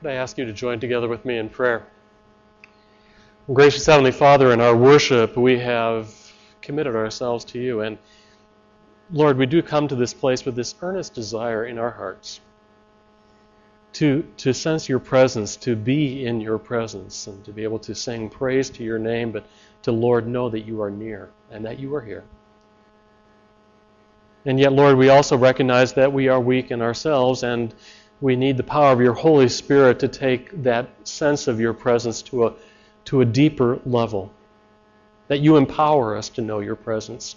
Could I ask you to join together with me in prayer? Gracious Heavenly Father, in our worship, we have committed ourselves to you. And Lord, we do come to this place with this earnest desire in our hearts to, to sense your presence, to be in your presence, and to be able to sing praise to your name, but to, Lord, know that you are near and that you are here. And yet, Lord, we also recognize that we are weak in ourselves and we need the power of your Holy Spirit to take that sense of your presence to a, to a deeper level. That you empower us to know your presence.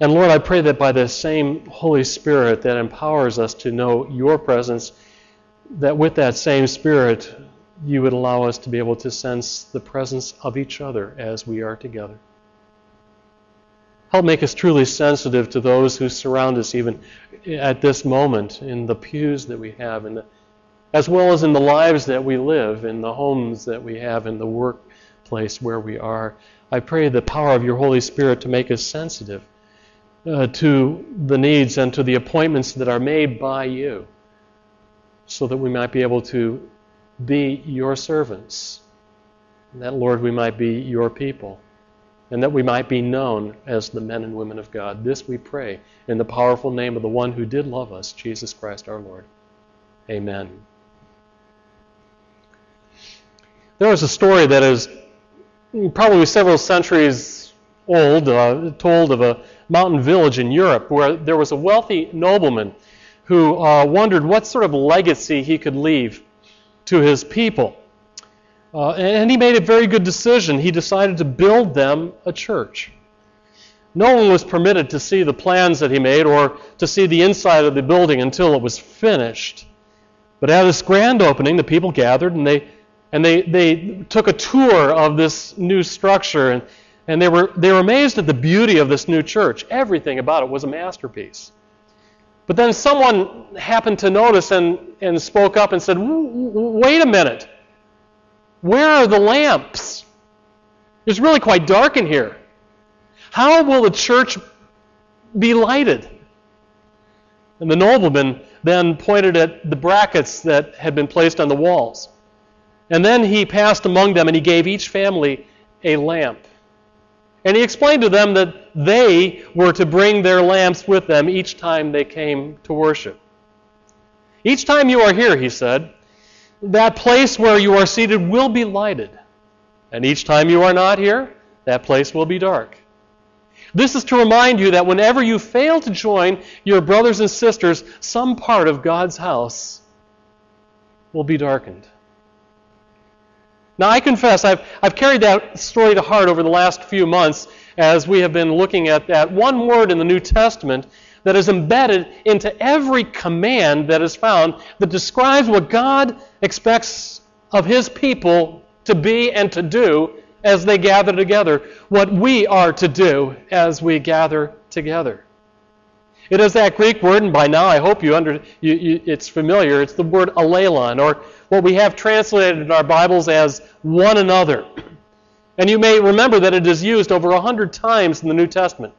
And Lord, I pray that by the same Holy Spirit that empowers us to know your presence, that with that same Spirit, you would allow us to be able to sense the presence of each other as we are together. Help make us truly sensitive to those who surround us, even at this moment, in the pews that we have, in the, as well as in the lives that we live, in the homes that we have, in the workplace where we are. I pray the power of your Holy Spirit to make us sensitive uh, to the needs and to the appointments that are made by you, so that we might be able to be your servants, and that, Lord, we might be your people and that we might be known as the men and women of God. This we pray in the powerful name of the one who did love us, Jesus Christ our Lord. Amen. There is a story that is probably several centuries old, uh, told of a mountain village in Europe where there was a wealthy nobleman who uh, wondered what sort of legacy he could leave to his people. Uh, and he made a very good decision. He decided to build them a church. No one was permitted to see the plans that he made or to see the inside of the building until it was finished. But at this grand opening, the people gathered and they and they, they took a tour of this new structure and, and they were they were amazed at the beauty of this new church. Everything about it was a masterpiece. But then someone happened to notice and, and spoke up and said, Wait a minute. Where are the lamps? It's really quite dark in here. How will the church be lighted? And the nobleman then pointed at the brackets that had been placed on the walls. And then he passed among them and he gave each family a lamp. And he explained to them that they were to bring their lamps with them each time they came to worship. Each time you are here, he said, that place where you are seated will be lighted. And each time you are not here, that place will be dark. This is to remind you that whenever you fail to join your brothers and sisters, some part of God's house will be darkened. Now, I confess, I've, I've carried that story to heart over the last few months as we have been looking at that one word in the New Testament that is embedded into every command that is found that describes what God expects of His people to be and to do as they gather together, what we are to do as we gather together. It is that Greek word, and by now I hope you under you, you, it's familiar. It's the word allelon, or what we have translated in our Bibles as one another. And you may remember that it is used over a hundred times in the New Testament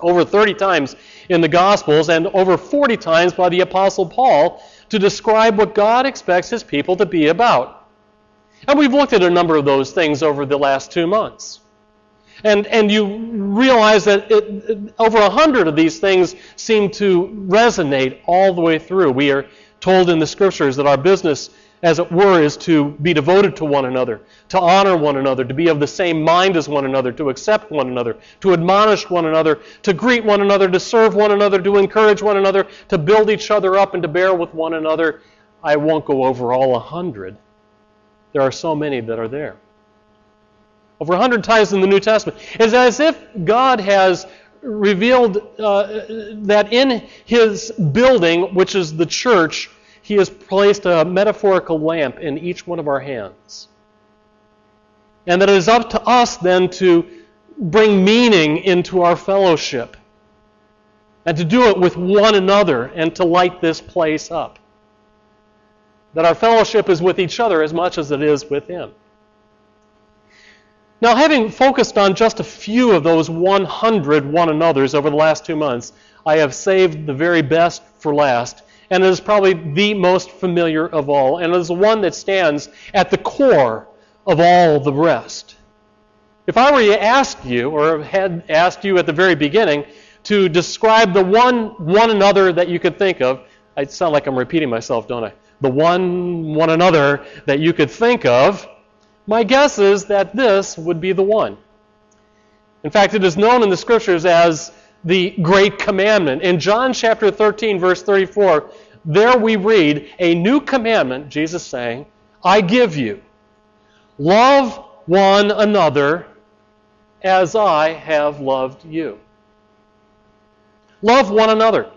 over 30 times in the Gospels and over 40 times by the Apostle Paul to describe what God expects his people to be about. And we've looked at a number of those things over the last two months. And, and you realize that it, it, over a hundred of these things seem to resonate all the way through. We are told in the scriptures that our business as it were, is to be devoted to one another, to honor one another, to be of the same mind as one another, to accept one another, to admonish one another, to greet one another, to serve one another, to encourage one another, to build each other up, and to bear with one another. I won't go over all a hundred. There are so many that are there. Over a hundred times in the New Testament. It's as if God has revealed uh, that in his building, which is the church, he has placed a metaphorical lamp in each one of our hands. And that it is up to us then to bring meaning into our fellowship and to do it with one another and to light this place up. That our fellowship is with each other as much as it is with Him. Now, having focused on just a few of those 100 one another's over the last two months, I have saved the very best for last and it is probably the most familiar of all, and it is the one that stands at the core of all the rest. If I were to ask you, or had asked you at the very beginning, to describe the one one another that you could think of, I sound like I'm repeating myself, don't I? The one one another that you could think of, my guess is that this would be the one. In fact, it is known in the scriptures as the great commandment. In John chapter 13, verse 34, there we read, A new commandment, Jesus saying, I give you. Love one another as I have loved you. Love one another.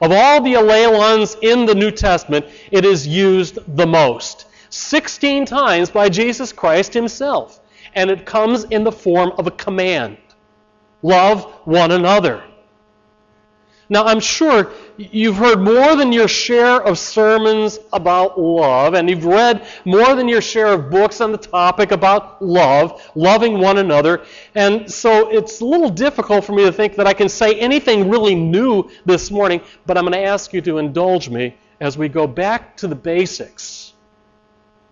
Of all the allelons in the New Testament, it is used the most. 16 times by Jesus Christ himself. And it comes in the form of a command. Love one another. Now, I'm sure you've heard more than your share of sermons about love, and you've read more than your share of books on the topic about love, loving one another. And so it's a little difficult for me to think that I can say anything really new this morning, but I'm going to ask you to indulge me as we go back to the basics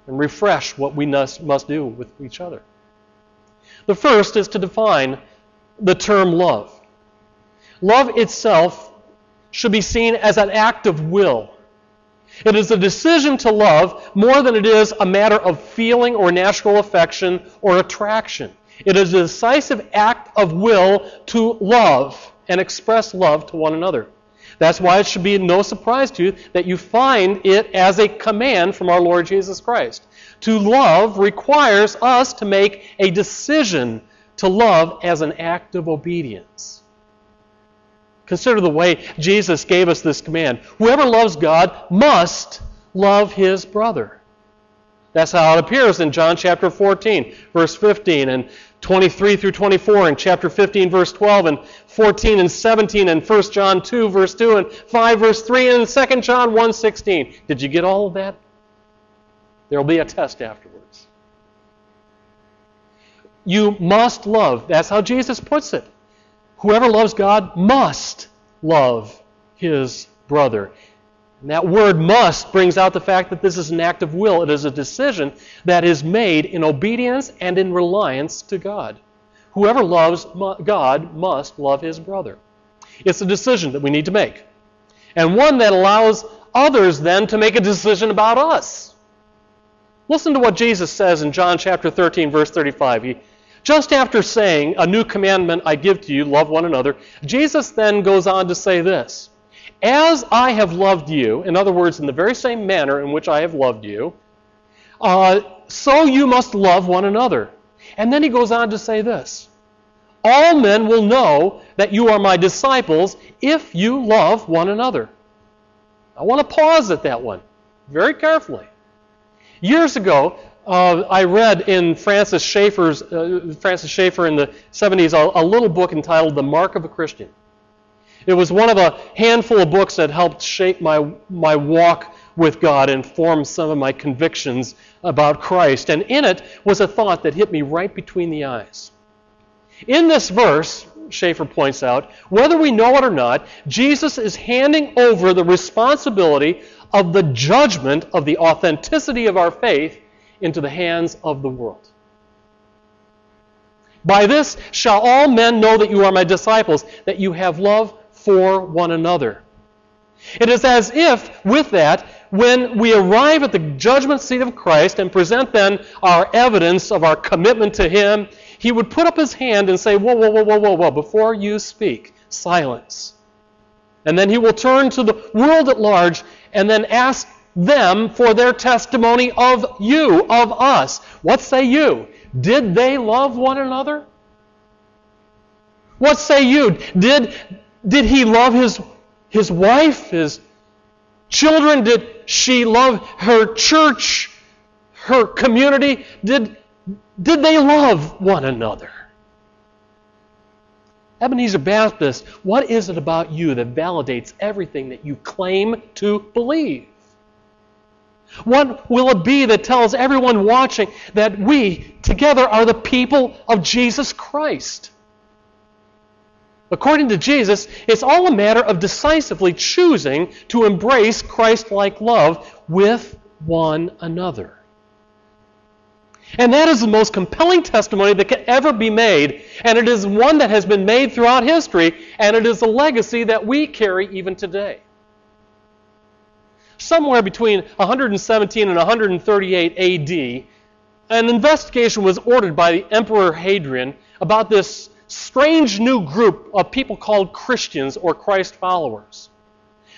and refresh what we must, do with each other. The first is to define the term love. Love itself should be seen as an act of will. It is a decision to love more than it is a matter of feeling or natural affection or attraction. It is a decisive act of will to love and express love to one another. That's why it should be no surprise to you that you find it as a command from our Lord Jesus Christ. To love requires us to make a decision to love as an act of obedience. Consider the way Jesus gave us this command. Whoever loves God must love his brother. That's how it appears in John chapter 14, verse 15, and 23 through 24, and chapter 15, verse 12, and 14 and 17, and 1 John 2, verse 2, and 5, verse 3, and 2 John 1, 16. Did you get all of that? There will be a test afterwards. You must love. That's how Jesus puts it. Whoever loves God must love his brother. And that word must brings out the fact that this is an act of will. It is a decision that is made in obedience and in reliance to God. Whoever loves God must love his brother. It's a decision that we need to make. And one that allows others then to make a decision about us. Listen to what Jesus says in John chapter 13, verse 35. He just after saying, A new commandment I give to you, love one another, Jesus then goes on to say this As I have loved you, in other words, in the very same manner in which I have loved you, uh, so you must love one another. And then he goes on to say this All men will know that you are my disciples if you love one another. I want to pause at that one very carefully. Years ago, uh, I read in Francis Schaeffer's uh, Francis Schaeffer in the 70s a, a, little book entitled The Mark of a Christian. It was one of a handful of books that helped shape my my walk with God and form some of my convictions about Christ. And in it was a thought that hit me right between the eyes. In this verse, Schaeffer points out, whether we know it or not, Jesus is handing over the responsibility of the judgment of the authenticity of our faith into the hands of the world. By this shall all men know that you are my disciples, that you have love for one another. It is as if, with that, when we arrive at the judgment seat of Christ and present then our evidence of our commitment to Him, He would put up His hand and say, Whoa, whoa, whoa, whoa, whoa, whoa, before you speak, silence. And then He will turn to the world at large and then ask them for their testimony of you, of us. What say you? Did they love one another? What say you? Did, did he love his, his wife, his children? Did she love her church, her community? Did, did they love one another? Ebenezer Baptist, what is it about you that validates everything that you claim to believe? What will it be that tells everyone watching that we together are the people of Jesus Christ? According to Jesus, it's all a matter of decisively choosing to embrace Christ like love with one another. And that is the most compelling testimony that can ever be made. And it is one that has been made throughout history, and it is a legacy that we carry even today. Somewhere between 117 and 138 AD, an investigation was ordered by the Emperor Hadrian about this strange new group of people called Christians or Christ followers.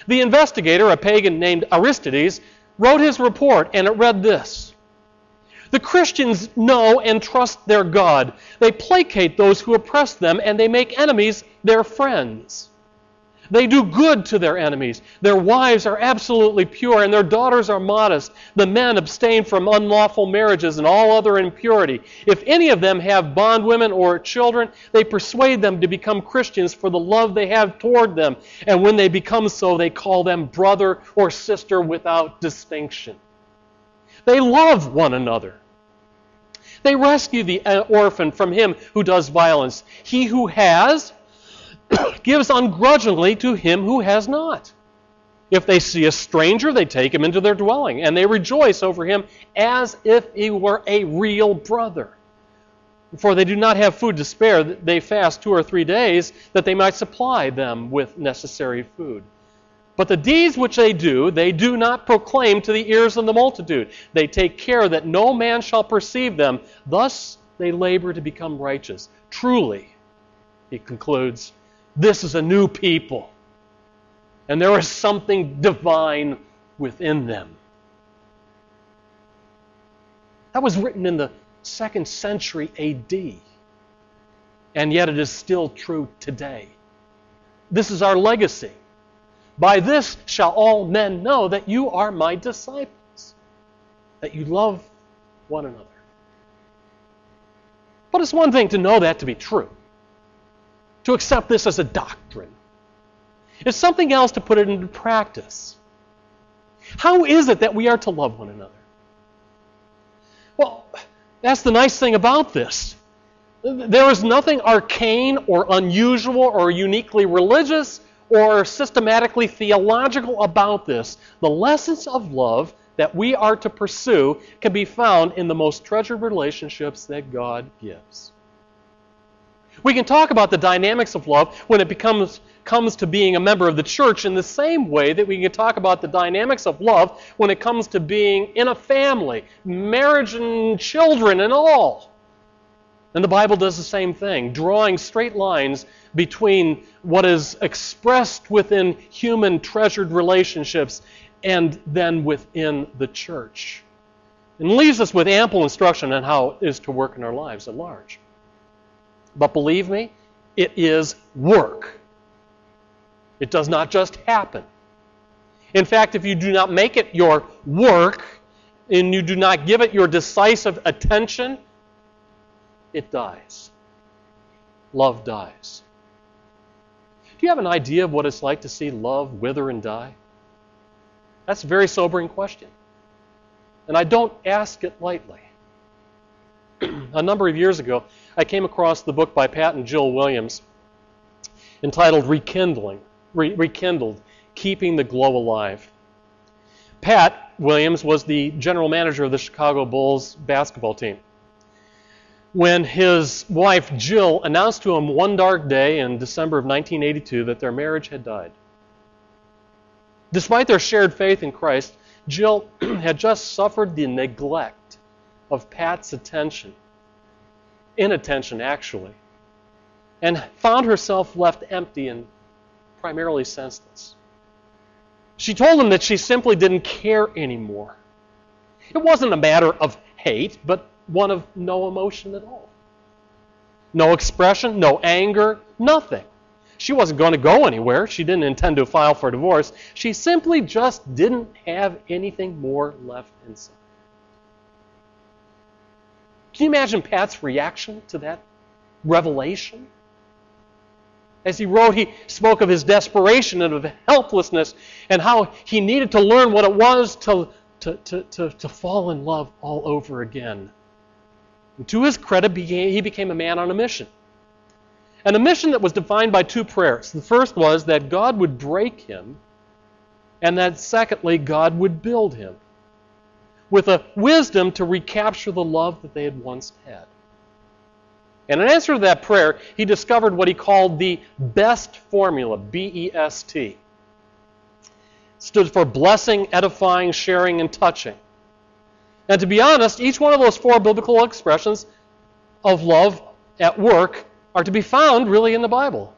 The investigator, a pagan named Aristides, wrote his report, and it read this The Christians know and trust their God. They placate those who oppress them, and they make enemies their friends. They do good to their enemies. Their wives are absolutely pure, and their daughters are modest. The men abstain from unlawful marriages and all other impurity. If any of them have bondwomen or children, they persuade them to become Christians for the love they have toward them. And when they become so, they call them brother or sister without distinction. They love one another. They rescue the uh, orphan from him who does violence. He who has gives ungrudgingly to him who has not. If they see a stranger, they take him into their dwelling, and they rejoice over him as if he were a real brother. For they do not have food to spare, they fast two or three days that they might supply them with necessary food. But the deeds which they do, they do not proclaim to the ears of the multitude. They take care that no man shall perceive them. Thus they labor to become righteous. Truly, he concludes, this is a new people. And there is something divine within them. That was written in the second century AD. And yet it is still true today. This is our legacy. By this shall all men know that you are my disciples, that you love one another. But it's one thing to know that to be true to accept this as a doctrine. It's something else to put it into practice. How is it that we are to love one another? Well, that's the nice thing about this. There is nothing arcane or unusual or uniquely religious or systematically theological about this. The lessons of love that we are to pursue can be found in the most treasured relationships that God gives. We can talk about the dynamics of love when it becomes comes to being a member of the church in the same way that we can talk about the dynamics of love when it comes to being in a family, marriage and children and all. And the Bible does the same thing, drawing straight lines between what is expressed within human treasured relationships and then within the church. And leaves us with ample instruction on how it is to work in our lives at large. But believe me, it is work. It does not just happen. In fact, if you do not make it your work and you do not give it your decisive attention, it dies. Love dies. Do you have an idea of what it's like to see love wither and die? That's a very sobering question. And I don't ask it lightly. a number of years ago, I came across the book by Pat and Jill Williams entitled Rekindling, Re- Rekindled, Keeping the Glow Alive. Pat Williams was the general manager of the Chicago Bulls basketball team. When his wife Jill announced to him one dark day in December of 1982 that their marriage had died. Despite their shared faith in Christ, Jill had just suffered the neglect of Pat's attention inattention, actually, and found herself left empty and primarily senseless. She told him that she simply didn't care anymore. It wasn't a matter of hate, but one of no emotion at all. No expression, no anger, nothing. She wasn't going to go anywhere. She didn't intend to file for divorce. She simply just didn't have anything more left inside. Can you imagine Pat's reaction to that revelation? As he wrote, he spoke of his desperation and of helplessness and how he needed to learn what it was to, to, to, to, to fall in love all over again. And to his credit, he became a man on a mission. And a mission that was defined by two prayers. The first was that God would break him, and that secondly, God would build him with a wisdom to recapture the love that they had once had. And in answer to that prayer, he discovered what he called the BEST formula, B E S T. Stood for blessing, edifying, sharing, and touching. And to be honest, each one of those four biblical expressions of love at work are to be found really in the Bible.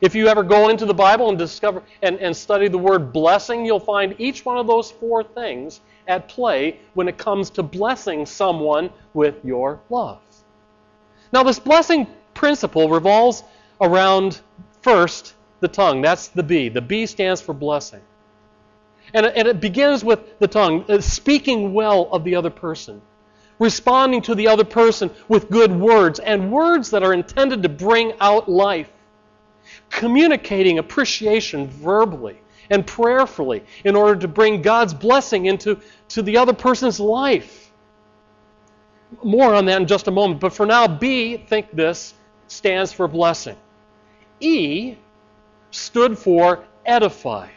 If you ever go into the Bible and discover and, and study the word blessing, you'll find each one of those four things at play when it comes to blessing someone with your love. Now, this blessing principle revolves around first the tongue. That's the B. The B stands for blessing. And, and it begins with the tongue, uh, speaking well of the other person responding to the other person with good words and words that are intended to bring out life, communicating appreciation verbally and prayerfully in order to bring God's blessing into to the other person's life. More on that in just a moment, but for now, B, think this, stands for blessing. E stood for edify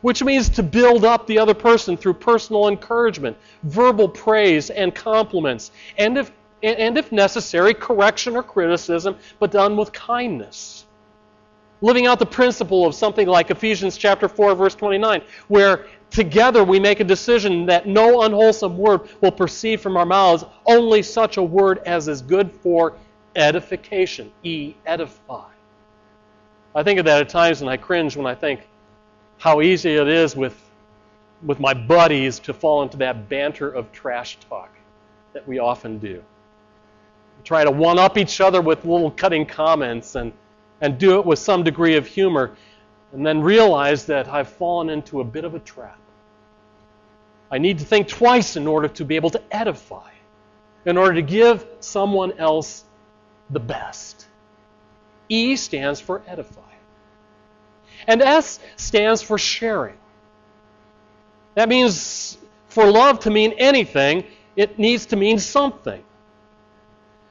which means to build up the other person through personal encouragement, verbal praise and compliments, and if, and if necessary, correction or criticism, but done with kindness. Living out the principle of something like Ephesians chapter 4 verse 29, where together we make a decision that no unwholesome word will proceed from our mouths, only such a word as is good for edification. E edify. I think of that at times and I cringe when I think how easy it is with, with my buddies to fall into that banter of trash talk that we often do. We try to one up each other with little cutting comments and, and do it with some degree of humor, and then realize that I've fallen into a bit of a trap. I need to think twice in order to be able to edify, in order to give someone else the best. E stands for edify. And S stands for sharing. That means for love to mean anything, it needs to mean something.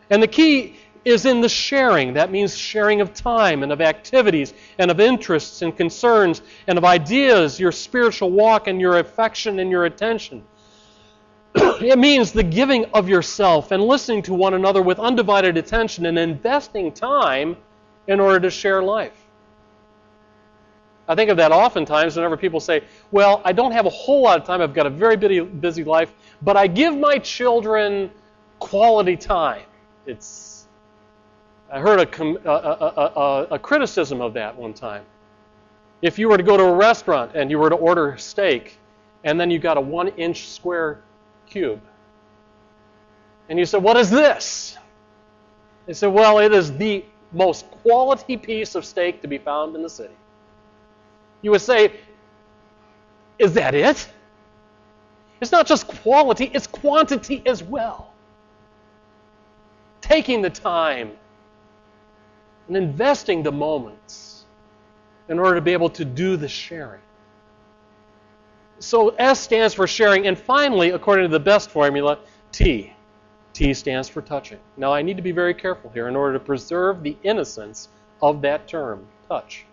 And the key is in the sharing. That means sharing of time and of activities and of interests and concerns and of ideas, your spiritual walk and your affection and your attention. it means the giving of yourself and listening to one another with undivided attention and investing time in order to share life. I think of that oftentimes whenever people say, Well, I don't have a whole lot of time, I've got a very busy, life, but I give my children quality time. It's, I heard a, a, a, a, criticism of that one time. If you were to go to a restaurant and you were to order steak, and then you got a one inch square cube, and you said, What is this? They said, Well, it is the most quality piece of steak to be found in the city you would say, Is that it? It's not just quality, it's quantity as well. Taking the time and investing the moments in order to be able to do the sharing. So S stands for sharing. And finally, according to the best formula, T. T stands for touching. Now, I need to be very careful here in order to preserve the innocence of that term, touch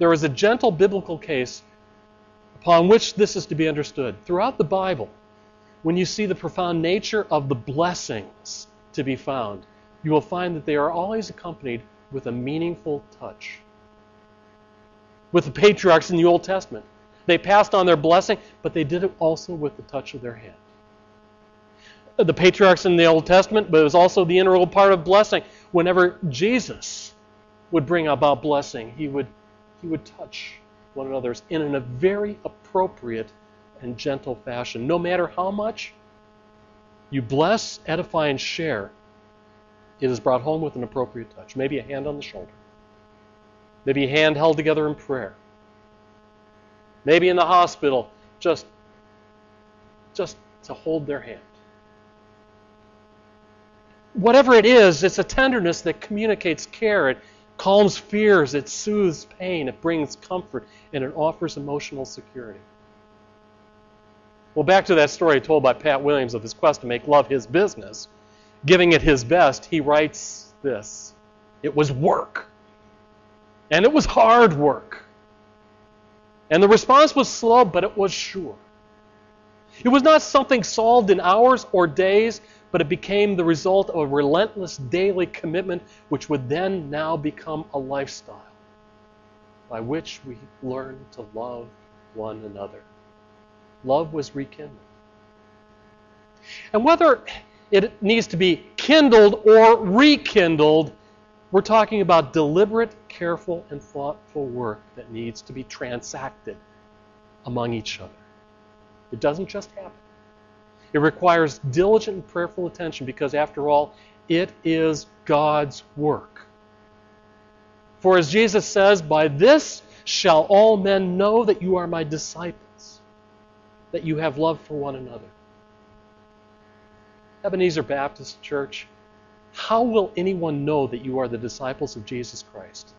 there is a gentle biblical case upon which this is to be understood. Throughout the Bible, when you see the profound nature of the blessings to be found, you will find that they are always accompanied with a meaningful touch. With the patriarchs in the Old Testament, they passed on their blessing, but they did it also with the touch of their hand. The patriarchs in the Old Testament, but it was also the integral part of blessing. Whenever Jesus would bring about blessing, he would he would touch one another's in a very appropriate and gentle fashion. No matter how much you bless, edify, and share, it is brought home with an appropriate touch. Maybe a hand on the shoulder. Maybe a hand held together in prayer. Maybe in the hospital, just, just to hold their hand. Whatever it is, it's a tenderness that communicates care. It, calms fears, it soothes pain, it brings comfort, and it offers emotional security. Well, back to that story told by Pat Williams of his quest to make love his business, giving it his best, he writes this It was work. And it was hard work. And the response was slow, but it was sure. It was not something solved in hours or days, but it became the result of a relentless daily commitment, which would then now become a lifestyle by which we learn to love one another. Love was rekindled. And whether it needs to be kindled or rekindled, we're talking about deliberate, careful, and thoughtful work that needs to be transacted among each other. It doesn't just happen. It requires diligent and prayerful attention because, after all, it is God's work. For as Jesus says, By this shall all men know that you are my disciples, that you have love for one another. Ebenezer Baptist Church, how will anyone know that you are the disciples of Jesus Christ?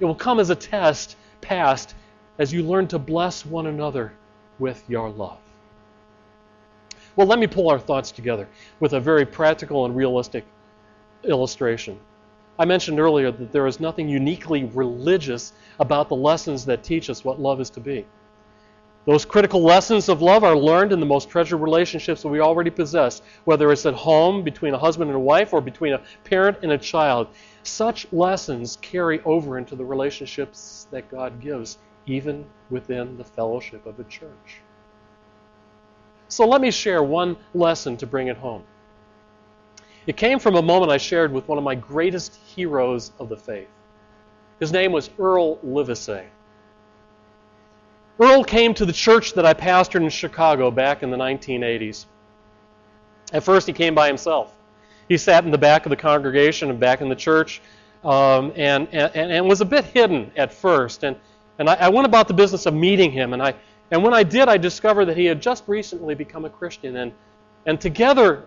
It will come as a test passed as you learn to bless one another with your love. Well, let me pull our thoughts together with a very practical and realistic illustration. I mentioned earlier that there is nothing uniquely religious about the lessons that teach us what love is to be. Those critical lessons of love are learned in the most treasured relationships that we already possess, whether it's at home between a husband and a wife or between a parent and a child. Such lessons carry over into the relationships that God gives, even within the fellowship of a church. So let me share one lesson to bring it home. It came from a moment I shared with one of my greatest heroes of the faith. His name was Earl Livesey. Earl came to the church that I pastored in Chicago back in the 1980s. At first, he came by himself. He sat in the back of the congregation and back in the church um, and, and, and was a bit hidden at first. And, and I, I went about the business of meeting him. And, I, and when I did, I discovered that he had just recently become a Christian. And, and together,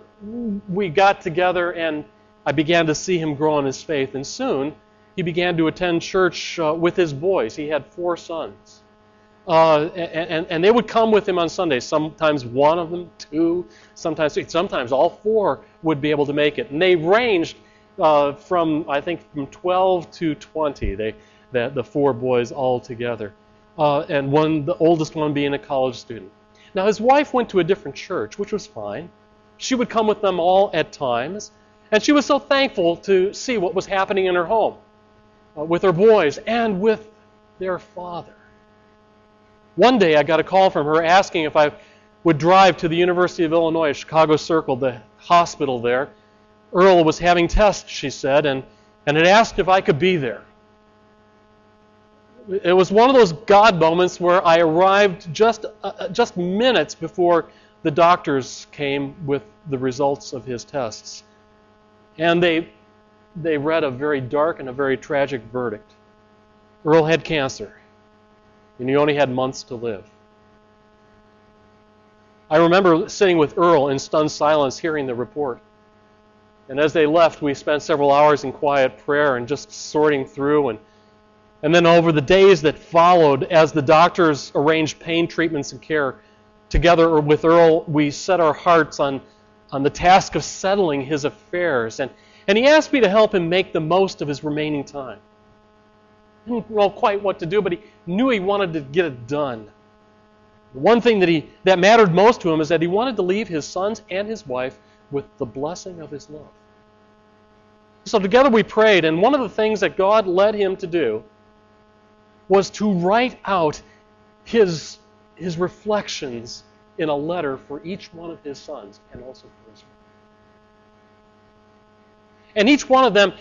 we got together and I began to see him grow in his faith. And soon, he began to attend church uh, with his boys. He had four sons. Uh, and, and they would come with him on Sundays. Sometimes one of them, two, sometimes three. Sometimes all four would be able to make it. And they ranged uh, from, I think, from 12 to 20, they, the, the four boys all together. Uh, and one, the oldest one being a college student. Now, his wife went to a different church, which was fine. She would come with them all at times. And she was so thankful to see what was happening in her home uh, with her boys and with their father. One day I got a call from her asking if I would drive to the University of Illinois Chicago Circle, the hospital there. Earl was having tests, she said, and, and had asked if I could be there. It was one of those God moments where I arrived just, uh, just minutes before the doctors came with the results of his tests. And they, they read a very dark and a very tragic verdict. Earl had cancer and he only had months to live. I remember sitting with Earl in stunned silence hearing the report. And as they left, we spent several hours in quiet prayer and just sorting through. And, and then over the days that followed, as the doctors arranged pain treatments and care, together with Earl, we set our hearts on, on the task of settling his affairs. And, and he asked me to help him make the most of his remaining time didn't know quite what to do, but he knew he wanted to get it done. The one thing that he that mattered most to him is that he wanted to leave his sons and his wife with the blessing of his love. So together we prayed, and one of the things that God led him to do was to write out his, his reflections in a letter for each one of his sons and also for his wife. And each one of them,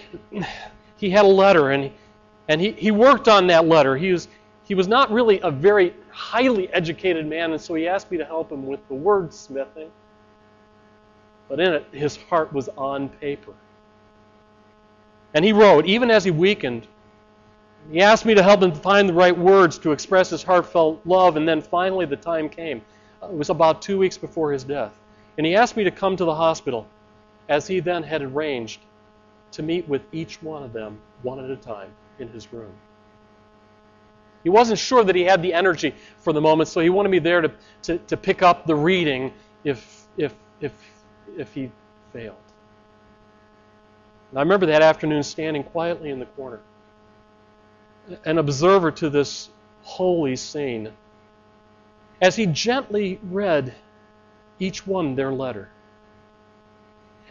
he had a letter, and and he, he worked on that letter. He was, he was not really a very highly educated man, and so he asked me to help him with the wordsmithing. But in it, his heart was on paper. And he wrote, even as he weakened, he asked me to help him find the right words to express his heartfelt love, and then finally the time came. It was about two weeks before his death. And he asked me to come to the hospital, as he then had arranged, to meet with each one of them one at a time in his room. He wasn't sure that he had the energy for the moment, so he wanted me there to, to, to pick up the reading if, if, if, if he failed. And I remember that afternoon standing quietly in the corner, an observer to this holy scene, as he gently read each one their letter.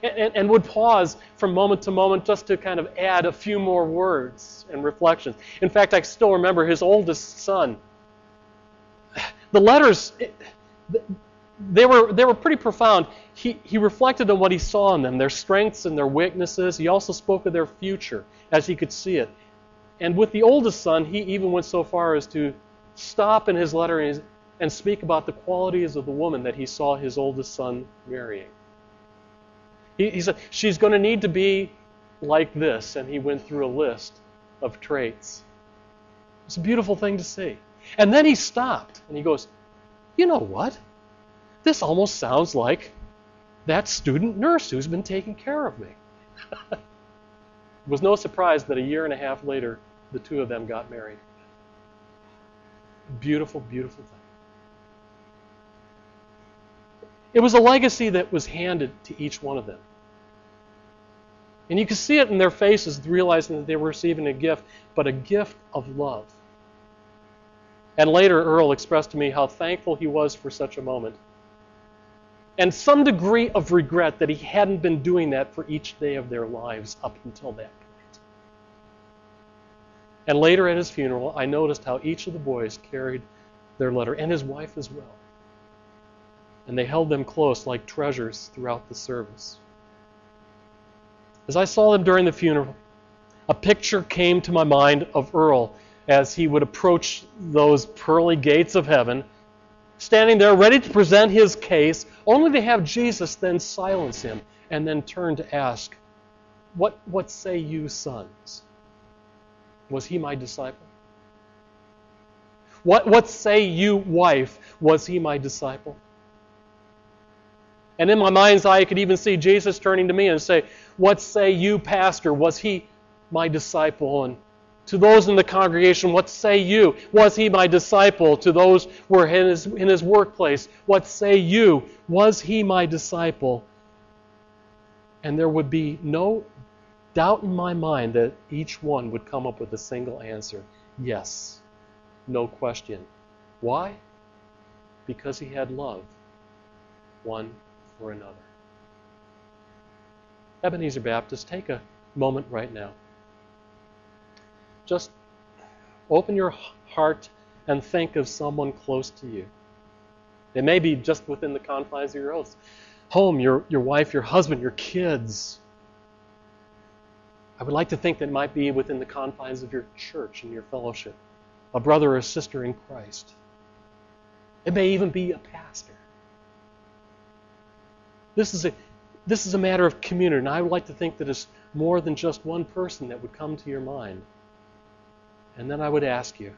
And, and, would pause from moment to moment just to kind of add a few more words and reflections. In fact, I still remember his oldest son. The letters, they were, they were pretty profound. He, he reflected on what he saw in them, their strengths and their weaknesses. He also spoke of their future as he could see it. And with the oldest son, he even went so far as to stop in his letter and, and speak about the qualities of the woman that he saw his oldest son marrying. He, he said, She's going to need to be like this. And he went through a list of traits. It's a beautiful thing to see. And then he stopped and he goes, You know what? This almost sounds like that student nurse who's been taking care of me. it was no surprise that a year and a half later, the two of them got married. Beautiful, beautiful thing. It was a legacy that was handed to each one of them. And you could see it in their faces, realizing that they were receiving a gift, but a gift of love. And later, Earl expressed to me how thankful he was for such a moment. And some degree of regret that he hadn't been doing that for each day of their lives up until that point. And later at his funeral, I noticed how each of the boys carried their letter, and his wife as well. And they held them close like treasures throughout the service. As I saw them during the funeral, a picture came to my mind of Earl as he would approach those pearly gates of heaven, standing there ready to present his case, only to have Jesus then silence him and then turn to ask, What, what say you, sons? Was he my disciple? What, what say you, wife? Was he my disciple? And in my mind's eye, I could even see Jesus turning to me and say, What say you, Pastor? Was he my disciple? And to those in the congregation, What say you? Was he my disciple? To those who were in his, in his workplace, What say you? Was he my disciple? And there would be no doubt in my mind that each one would come up with a single answer yes, no question. Why? Because he had love one another. Ebenezer Baptist, take a moment right now. Just open your heart and think of someone close to you. It may be just within the confines of your house. Home, your, your wife, your husband, your kids. I would like to think that might be within the confines of your church and your fellowship, a brother or a sister in Christ. It may even be a pastor. This is a this is a matter of community, and I would like to think that it's more than just one person that would come to your mind. And then I would ask you,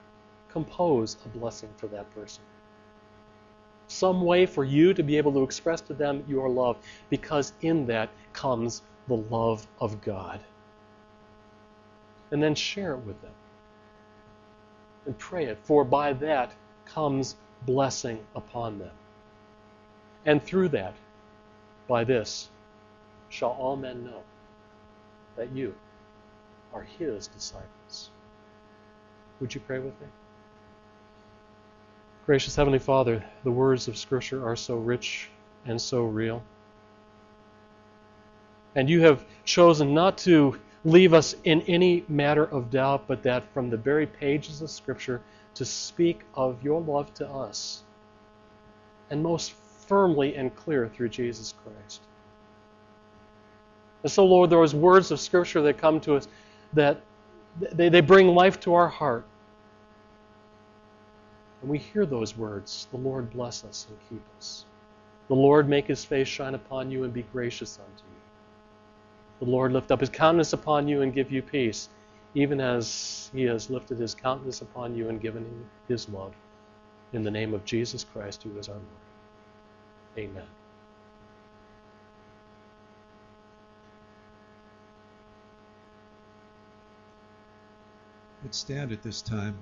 compose a blessing for that person. Some way for you to be able to express to them your love, because in that comes the love of God. And then share it with them. And pray it, for by that comes blessing upon them. And through that, by this shall all men know that you are his disciples. Would you pray with me? Gracious Heavenly Father, the words of Scripture are so rich and so real. And you have chosen not to leave us in any matter of doubt, but that from the very pages of Scripture to speak of your love to us. And most firmly and clear through Jesus Christ. And so, Lord, those words of Scripture that come to us that they, they bring life to our heart. And we hear those words, the Lord bless us and keep us. The Lord make his face shine upon you and be gracious unto you. The Lord lift up his countenance upon you and give you peace, even as he has lifted his countenance upon you and given his love. In the name of Jesus Christ, who is our Lord. Amen. Let's stand at this time.